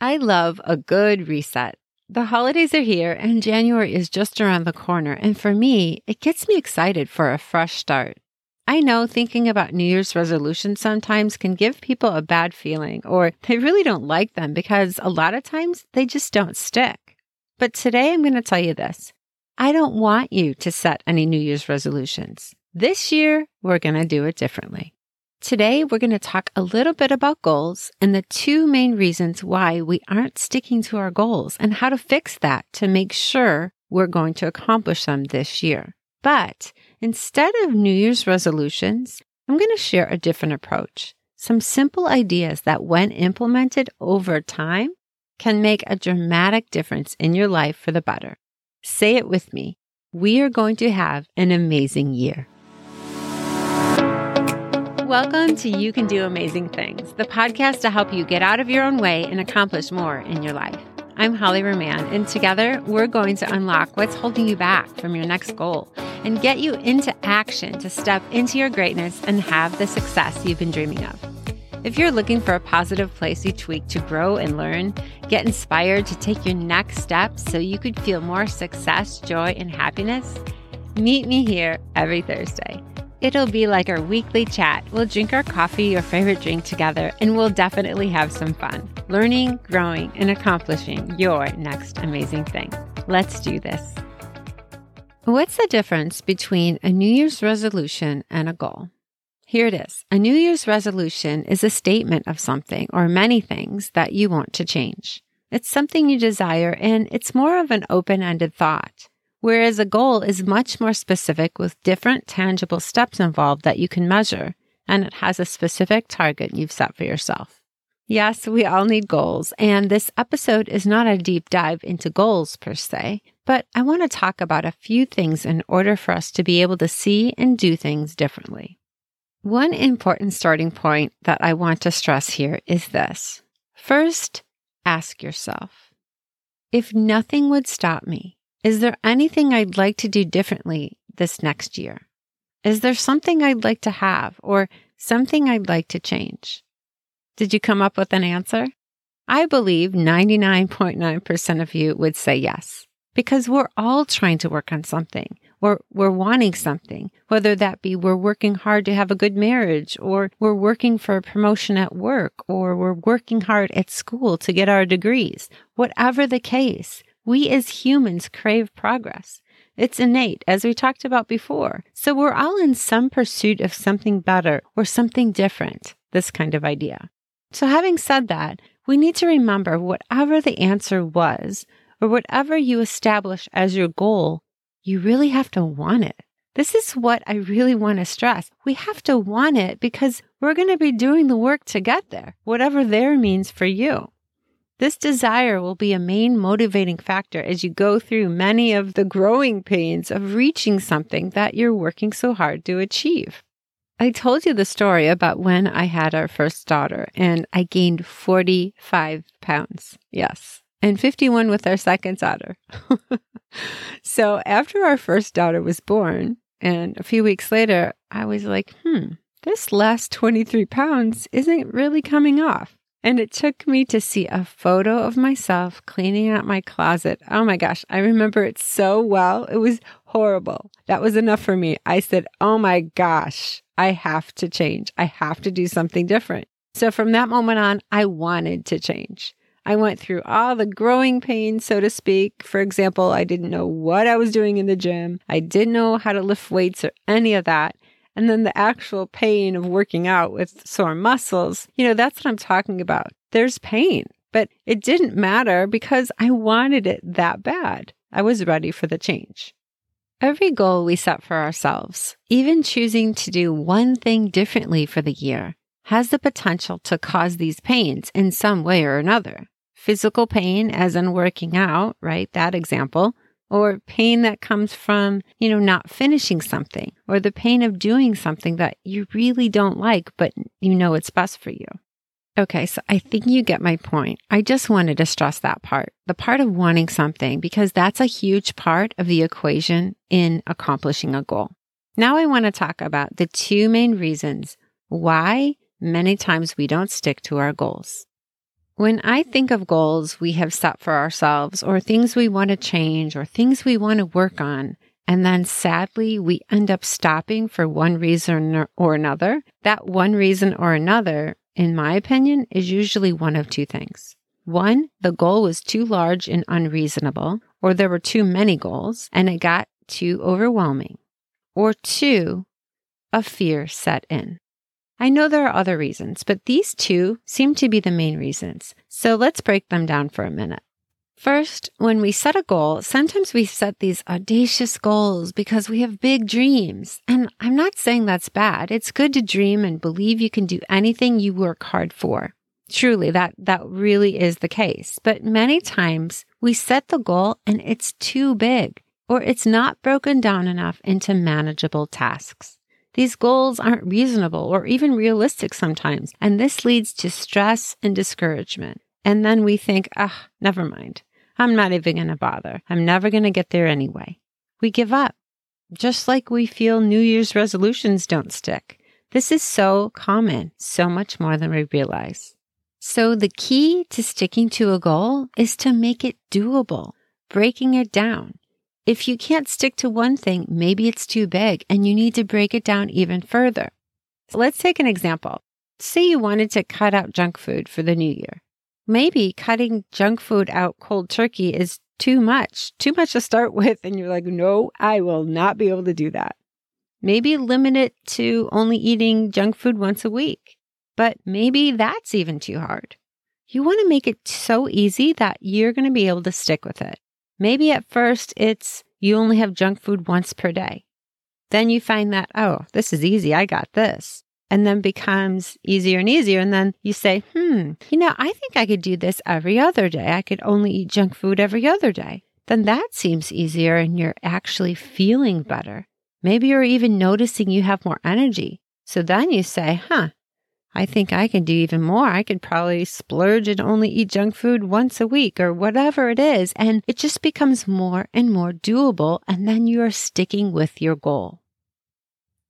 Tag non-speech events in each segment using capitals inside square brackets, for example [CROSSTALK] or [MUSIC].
I love a good reset. The holidays are here and January is just around the corner. And for me, it gets me excited for a fresh start. I know thinking about New Year's resolutions sometimes can give people a bad feeling or they really don't like them because a lot of times they just don't stick. But today I'm going to tell you this. I don't want you to set any New Year's resolutions. This year, we're going to do it differently. Today, we're going to talk a little bit about goals and the two main reasons why we aren't sticking to our goals and how to fix that to make sure we're going to accomplish them this year. But instead of New Year's resolutions, I'm going to share a different approach. Some simple ideas that, when implemented over time, can make a dramatic difference in your life for the better. Say it with me. We are going to have an amazing year. Welcome to You Can Do Amazing Things, the podcast to help you get out of your own way and accomplish more in your life. I'm Holly Roman, and together we're going to unlock what's holding you back from your next goal and get you into action to step into your greatness and have the success you've been dreaming of. If you're looking for a positive place each week to grow and learn, get inspired to take your next step so you could feel more success, joy, and happiness, meet me here every Thursday. It'll be like our weekly chat. We'll drink our coffee or favorite drink together, and we'll definitely have some fun, learning, growing, and accomplishing your next amazing thing. Let's do this. What's the difference between a New Year's resolution and a goal? Here it is. A New Year's resolution is a statement of something or many things that you want to change. It's something you desire, and it's more of an open ended thought whereas a goal is much more specific with different tangible steps involved that you can measure, and it has a specific target you've set for yourself. Yes, we all need goals, and this episode is not a deep dive into goals per se, but I want to talk about a few things in order for us to be able to see and do things differently. One important starting point that I want to stress here is this. First, ask yourself if nothing would stop me, is there anything I'd like to do differently this next year? Is there something I'd like to have or something I'd like to change? Did you come up with an answer? I believe 99.9% of you would say yes, because we're all trying to work on something or we're wanting something, whether that be we're working hard to have a good marriage or we're working for a promotion at work or we're working hard at school to get our degrees. Whatever the case, we as humans crave progress. It's innate, as we talked about before. So we're all in some pursuit of something better or something different, this kind of idea. So having said that, we need to remember whatever the answer was or whatever you establish as your goal, you really have to want it. This is what I really want to stress. We have to want it because we're going to be doing the work to get there, whatever there means for you. This desire will be a main motivating factor as you go through many of the growing pains of reaching something that you're working so hard to achieve. I told you the story about when I had our first daughter and I gained 45 pounds. Yes. And 51 with our second daughter. [LAUGHS] so after our first daughter was born, and a few weeks later, I was like, hmm, this last 23 pounds isn't really coming off. And it took me to see a photo of myself cleaning out my closet. Oh my gosh, I remember it so well. It was horrible. That was enough for me. I said, Oh my gosh, I have to change. I have to do something different. So from that moment on, I wanted to change. I went through all the growing pains, so to speak. For example, I didn't know what I was doing in the gym. I didn't know how to lift weights or any of that. And then the actual pain of working out with sore muscles, you know, that's what I'm talking about. There's pain, but it didn't matter because I wanted it that bad. I was ready for the change. Every goal we set for ourselves, even choosing to do one thing differently for the year, has the potential to cause these pains in some way or another. Physical pain, as in working out, right? That example or pain that comes from, you know, not finishing something or the pain of doing something that you really don't like, but you know it's best for you. Okay, so I think you get my point. I just wanted to stress that part, the part of wanting something, because that's a huge part of the equation in accomplishing a goal. Now I want to talk about the two main reasons why many times we don't stick to our goals. When I think of goals we have set for ourselves, or things we want to change, or things we want to work on, and then sadly we end up stopping for one reason or another, that one reason or another, in my opinion, is usually one of two things. One, the goal was too large and unreasonable, or there were too many goals and it got too overwhelming. Or two, a fear set in. I know there are other reasons, but these two seem to be the main reasons. So let's break them down for a minute. First, when we set a goal, sometimes we set these audacious goals because we have big dreams. And I'm not saying that's bad. It's good to dream and believe you can do anything you work hard for. Truly, that, that really is the case. But many times we set the goal and it's too big or it's not broken down enough into manageable tasks. These goals aren't reasonable or even realistic sometimes, and this leads to stress and discouragement. And then we think, ah, never mind. I'm not even going to bother. I'm never going to get there anyway. We give up, just like we feel New Year's resolutions don't stick. This is so common, so much more than we realize. So the key to sticking to a goal is to make it doable, breaking it down. If you can't stick to one thing, maybe it's too big and you need to break it down even further. So let's take an example. Say you wanted to cut out junk food for the new year. Maybe cutting junk food out cold turkey is too much, too much to start [LAUGHS] with. And you're like, no, I will not be able to do that. Maybe limit it to only eating junk food once a week. But maybe that's even too hard. You want to make it so easy that you're going to be able to stick with it. Maybe at first it's you only have junk food once per day. Then you find that, oh, this is easy. I got this. And then becomes easier and easier. And then you say, hmm, you know, I think I could do this every other day. I could only eat junk food every other day. Then that seems easier and you're actually feeling better. Maybe you're even noticing you have more energy. So then you say, huh, I think I can do even more. I could probably splurge and only eat junk food once a week or whatever it is. And it just becomes more and more doable. And then you are sticking with your goal.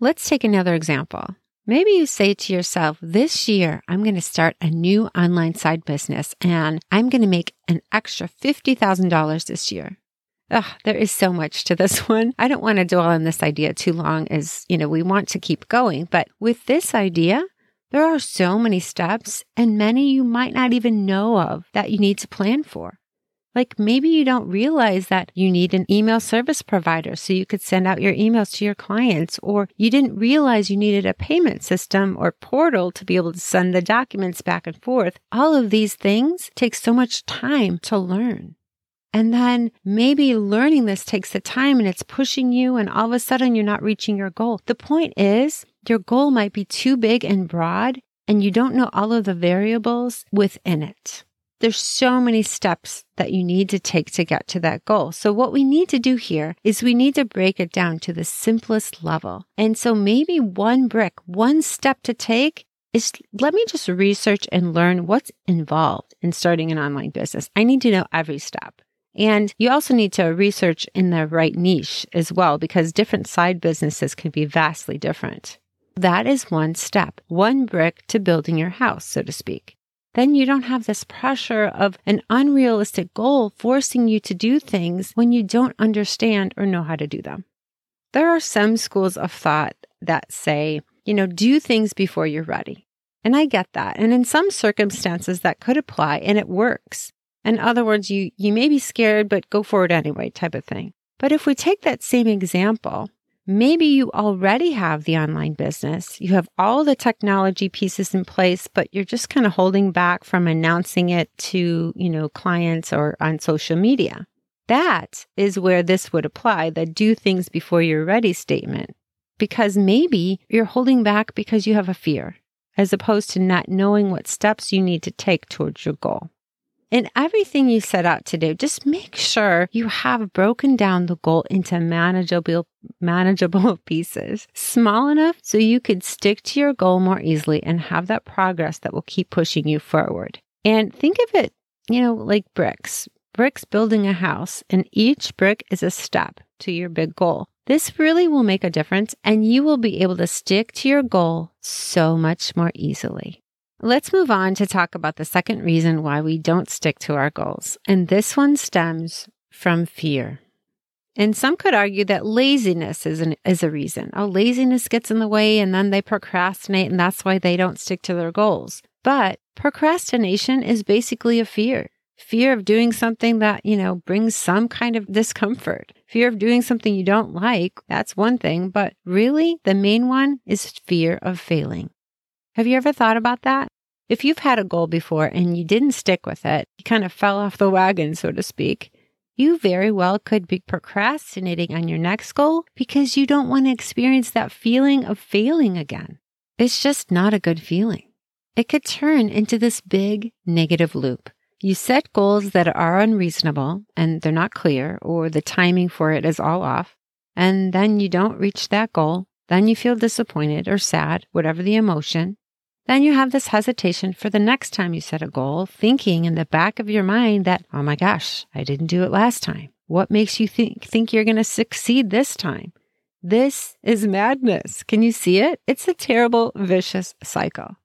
Let's take another example. Maybe you say to yourself, this year, I'm going to start a new online side business and I'm going to make an extra $50,000 this year. Ugh, there is so much to this [LAUGHS] one. I don't want to dwell on this idea too long as, you know, we want to keep going. But with this idea, there are so many steps and many you might not even know of that you need to plan for. Like maybe you don't realize that you need an email service provider so you could send out your emails to your clients, or you didn't realize you needed a payment system or portal to be able to send the documents back and forth. All of these things take so much time to learn. And then maybe learning this takes the time and it's pushing you, and all of a sudden you're not reaching your goal. The point is, your goal might be too big and broad, and you don't know all of the variables within it. There's so many steps that you need to take to get to that goal. So what we need to do here is we need to break it down to the simplest level. And so maybe one brick, one step to take is let me just research and learn what's involved in starting an online business. I need to know every step. And you also need to research in the right niche as well, because different side businesses can be vastly different. That is one step, one brick to building your house, so to speak. Then you don't have this pressure of an unrealistic goal forcing you to do things when you don't understand or know how to do them. There are some schools of thought that say, you know, do things before you're ready. And I get that. And in some circumstances that could apply and it works. In other words, you, you may be scared, but go for it anyway type of thing. But if we take that same example Maybe you already have the online business. You have all the technology pieces in place, but you're just kind of holding back from announcing it to, you know, clients or on social media. That is where this would apply the do things before you're ready statement. Because maybe you're holding back because you have a fear, as opposed to not knowing what steps you need to take towards your goal. In everything you set out to do, just make sure you have broken down the goal into manageable, manageable [LAUGHS] pieces, small enough so you could stick to your goal more easily and have that progress that will keep pushing you forward. And think of it, you know, like bricks, bricks building a house, and each brick is a step to your big goal. This really will make a difference and you will be able to stick to your goal so much more easily. Let's move on to talk about the second reason why we don't stick to our goals. And this one stems from fear. And some could argue that laziness is, an, is a reason. Oh, laziness gets in the way and then they procrastinate and that's why they don't stick to their goals. But procrastination is basically a fear. Fear of doing something that, you know, brings some kind of discomfort. Fear of doing something you don't like. That's one thing. But really, the main one is fear of failing. Have you ever thought about that? If you've had a goal before and you didn't stick with it, you kind of fell off the wagon, so to speak, you very well could be procrastinating on your next goal because you don't want to experience that feeling of failing again. It's just not a good feeling. It could turn into this big negative loop. You set goals that are unreasonable and they're not clear, or the timing for it is all off, and then you don't reach that goal. Then you feel disappointed or sad, whatever the emotion. Then you have this hesitation for the next time you set a goal, thinking in the back of your mind that, oh my gosh, I didn't do it last time. What makes you think, think you're going to succeed this time? This is madness. Can you see it? It's a terrible, vicious cycle.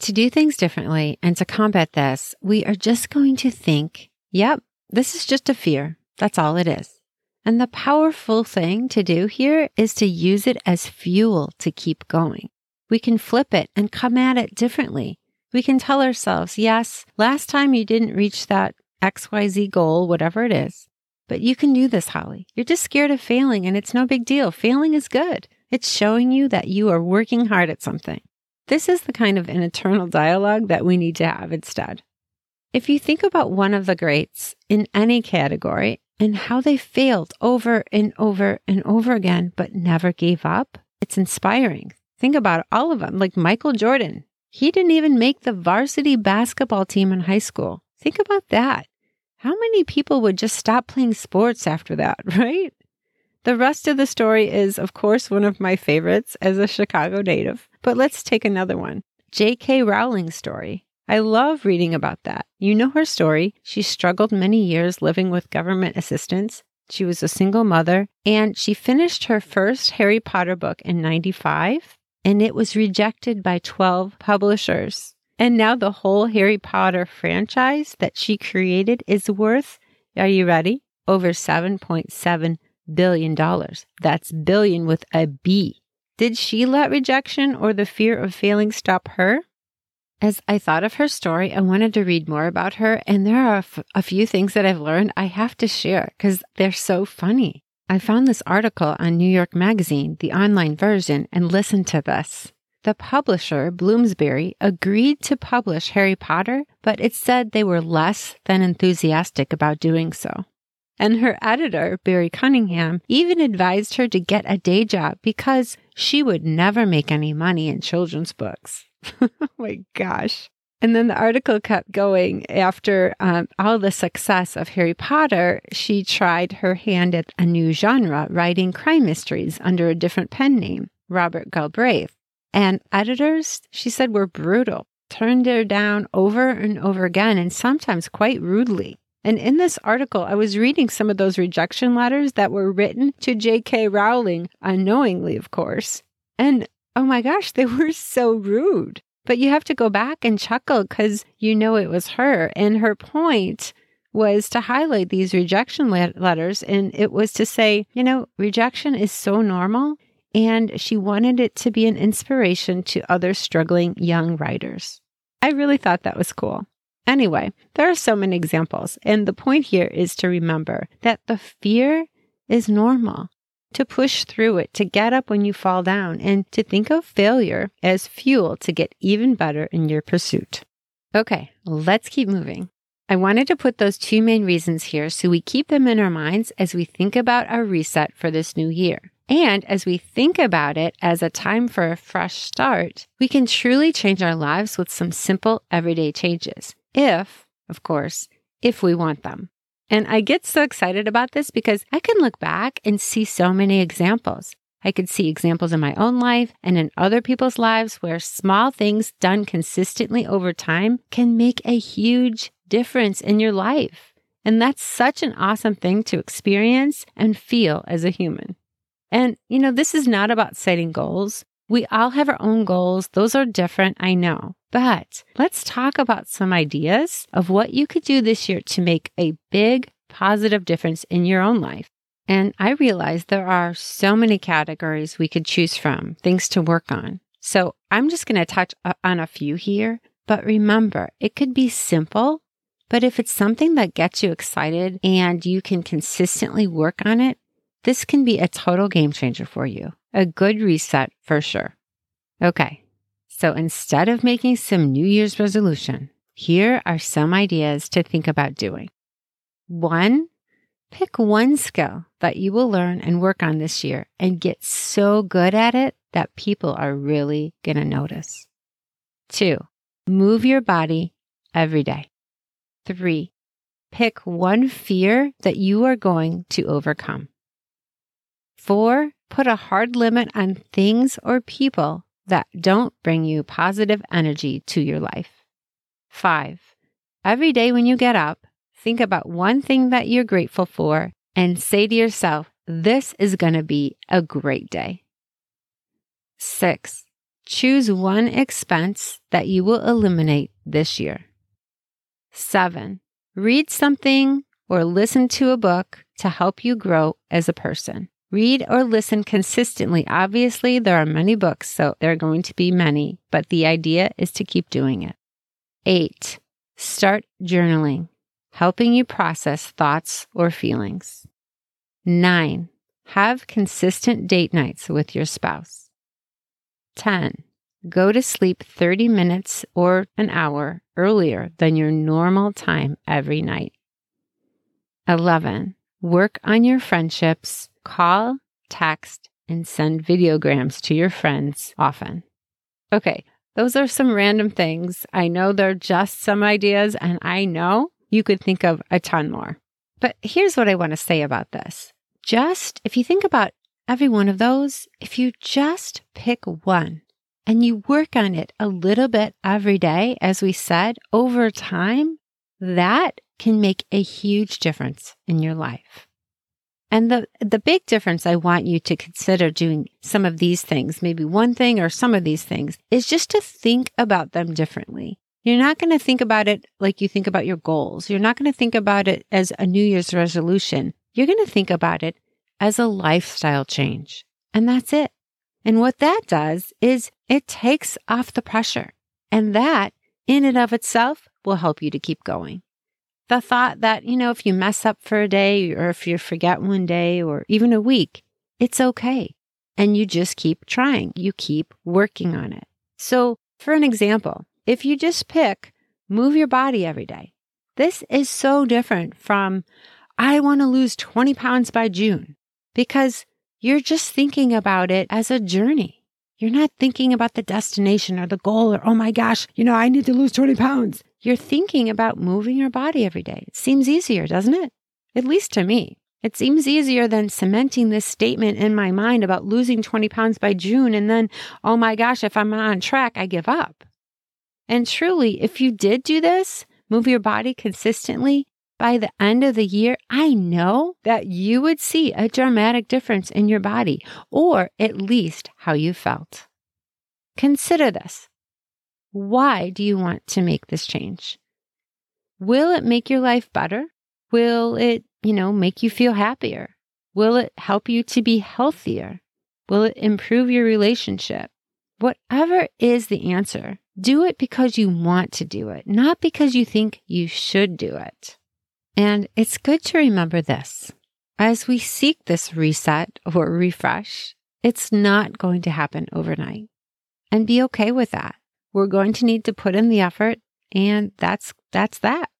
To do things differently and to combat this, we are just going to think, yep, this is just a fear. That's all it is. And the powerful thing to do here is to use it as fuel to keep going. We can flip it and come at it differently. We can tell ourselves, yes, last time you didn't reach that XYZ goal, whatever it is, but you can do this, Holly. You're just scared of failing and it's no big deal. Failing is good. It's showing you that you are working hard at something. This is the kind of an internal dialogue that we need to have instead. If you think about one of the greats in any category and how they failed over and over and over again, but never gave up, it's inspiring. Think about all of them, like Michael Jordan. He didn't even make the varsity basketball team in high school. Think about that. How many people would just stop playing sports after that, [LAUGHS] right? The rest of the story is, of course, one of my favorites as a Chicago native. But let's take another one J.K. Rowling's story. I love reading about that. You know her story. She struggled many years living with government assistance. She was a single mother and she finished her first Harry Potter book in 95 and it was rejected by 12 publishers. And now the whole Harry Potter franchise that she created is worth, are you ready? Over $7.7 billion. That's billion with a B. Did she let rejection or the fear of failing stop her? As I thought of her story, I wanted to read more about her, and there are a, f- a few things that I've learned I have to share because they're so funny. I found this article on New York Magazine, the online version, and listened to this. The publisher, Bloomsbury, agreed to publish Harry Potter, but it said they were less than enthusiastic about doing so. And her editor, Barry Cunningham, even advised her to get a day job because she would never make any money in children's books. [LAUGHS] oh my gosh. And then the article kept going. After um, all the success of Harry Potter, she tried her hand at a new genre, writing crime mysteries under a different pen name, Robert Galbraith. And editors, she said, were brutal, turned her down over and over again, and sometimes quite rudely. And in this article, I was reading some of those rejection letters that were written to J.K. Rowling, unknowingly, of course. And oh my gosh, they [LAUGHS] were so rude. But you have to go back and chuckle because you know it was her. And her point was to highlight these rejection letters. And it was to say, you know, rejection is so normal. And she wanted it to be an inspiration to other struggling young writers. I really thought that was cool. Anyway, there are so many examples. And the point here is to remember that the fear is normal to push through it, to get up when you fall down, and to think of failure as fuel to get even better in your pursuit. Okay, let's keep moving. I wanted to put those two main reasons here so we keep them in our minds as we think about our reset for this new year. And as we think about it as a time for a fresh start, we can truly change our lives with some simple everyday changes. If, of course, if we want them. And I get so excited about this because I can look back and see so many examples. I could see examples in my own life and in other people's lives where small things done consistently over time can make a huge difference in your life. And that's such an awesome thing to experience and feel as a human. And, you know, this is not about setting goals. We all have our own goals. Those are different, I know. But let's talk about some ideas of what you could do this year to make a big positive difference in your own life. And I realize there are so many categories we could choose from, things to work on. So I'm just going to touch on a few here. But remember, it could be simple, but if it's something that gets you excited and you can consistently work on it, this can be a total game changer for you. A good reset for sure. Okay. So instead of making some New Year's resolution, here are some ideas to think about doing. One, pick one skill that you will learn and work on this year and get so good at it that people are really going to notice. Two, move your body every day. Three, pick one fear that you are going to overcome. Four, put a hard limit on things or people that don't bring you positive energy to your life. Five, every day when you get up, think about one thing that you're grateful for and say to yourself, this is going to be a great day. Six, choose one expense that you will eliminate this year. Seven, read something or listen to a book to help you grow as a person. Read or listen consistently. Obviously, there are many books, so there are going to be many, but the idea is to keep doing it. Eight, start journaling, helping you process thoughts or feelings. Nine, have consistent date nights with your spouse. 10. Go to sleep 30 minutes or an hour earlier than your normal time every night. 11. Work on your friendships Call, text, and send videograms to your friends often. Okay, those are some random things. I know they're just some ideas, and I know you could think of a ton more. But here's what I want to say about this. Just if you think about every one of those, if you just pick one and you work on it a little bit every day, as we said, over time, that can make a huge difference in your life. And the, the big difference I want you to consider doing some of these things, maybe one thing or some of these things, is just to think about them differently. You're not going to think about it like you think about your goals. You're not going to think about it as a New Year's resolution. You're going to think about it as a lifestyle change. And that's it. And what that does is it takes off the pressure. And that in and of itself will help you to keep going the thought that, you know, if you mess up for a day or if you forget one day or even a week, it's okay. And you just keep trying. You keep working on it. So, for an example, if you just pick move your body every day, this is so different from I want to lose 20 pounds by June because you're just thinking about it as a journey. You're not thinking about the destination or the goal or, oh my gosh, you know, I need to lose 20 pounds you're thinking about moving your body every day. It seems easier, doesn't it? At least to me. It seems easier than cementing this statement in my mind about losing 20 pounds by June and then, oh my gosh, if I'm not on track, I give up. And truly, if you did do this, move your body consistently, by the end of the year, I know that you would see a dramatic difference in your body, or at least how you felt. Consider this. Why do you want to make this change? Will it make your life better? Will it, you know, make you feel happier? Will it help you to be healthier? Will it improve your relationship? Whatever is the answer, do it because you want to do it, not because you think you should do it. And it's good to remember this. As we seek this reset or refresh, it's not going to happen overnight. And be okay with that. We're going to need to put in the effort and that's that's that.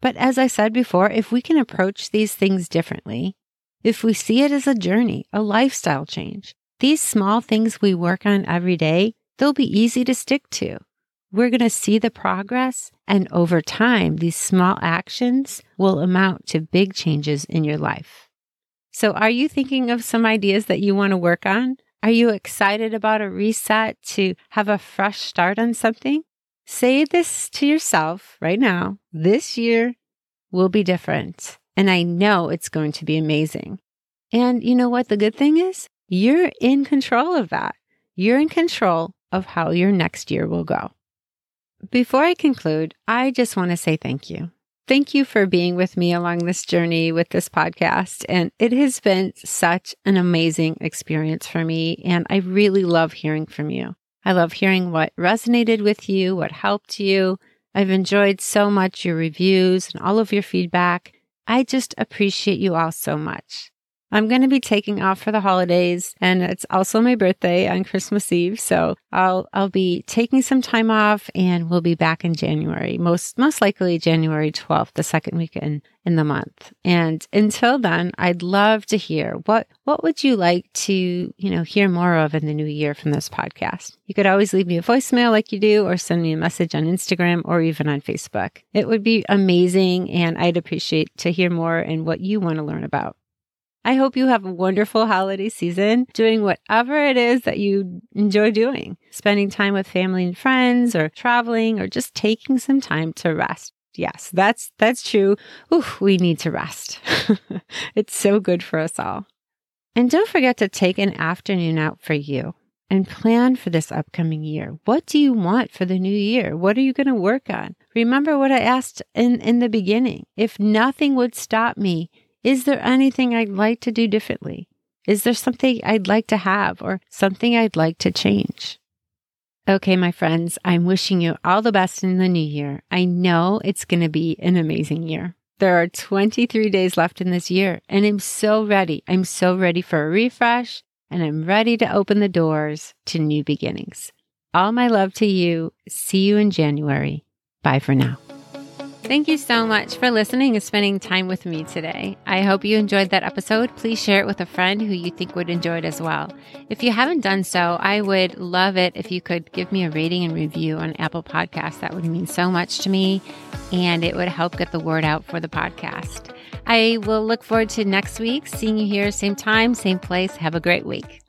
But as I said before, if we can approach these things differently, if we see it as a journey, a lifestyle change, these small things we work on every day, they'll be easy to stick to. We're going to see the progress, and over time, these small actions will amount to big changes in your life. So, are you thinking of some ideas that you want to work on? Are you excited about a reset to have a fresh start on something? Say this to yourself right now. This year will be different. And I know it's going to be amazing. And you know what the good thing is? You're in control of that. you're in control of how your next year will go. Before I conclude, I just want to say thank you. Thank you for being with me along this journey with this podcast. And it has been such an amazing experience for me. And I really love hearing from you. I love hearing what resonated with you, what helped you. I've enjoyed so much your reviews and all of your feedback. I just appreciate you all so much. I'm going to be taking off for the holidays and it's also my birthday on Christmas Eve. So I'll, I'll be taking some time off and we'll be back in January, most, most likely January 12th, the second weekend in the month. And until then, I'd love to hear what, what would you like to, you know, hear more of in the new year from this podcast? You could always leave me a voicemail like you do or send me a message on Instagram or even on Facebook. It would be amazing and I'd appreciate to hear more and what you want to learn about. I hope you have a wonderful holiday season doing whatever it is that you enjoy doing, spending time with family and friends or traveling or just taking some time to rest. Yes, that's that's true. Ooh, we need to rest. [LAUGHS] it's so good for us all. And don't forget to take an afternoon out for you and plan for this upcoming year. What do you want for the new year? What are you going to work on? Remember what I asked in, in the beginning. If nothing would stop me is there anything I'd like to do differently? Is there something I'd like to have or something I'd like to change? Okay, my friends, I'm wishing you all the best in the new year. I know it's going to be an amazing year. There are 23 days left in this year, and I'm so ready. I'm so ready for a refresh, and I'm ready to open the doors to new beginnings. All my love to you. See you in January. Bye for now. Thank you so much for listening and spending time with me today. I hope you enjoyed that episode. Please share it with a friend who you think would enjoy it as well. If you haven't done so, I would love it if you could give me a rating and review on Apple Podcasts. That would mean so much to me and it would help get the word out for the podcast. I will look forward to next week, seeing you here, same time, same place. Have a great week.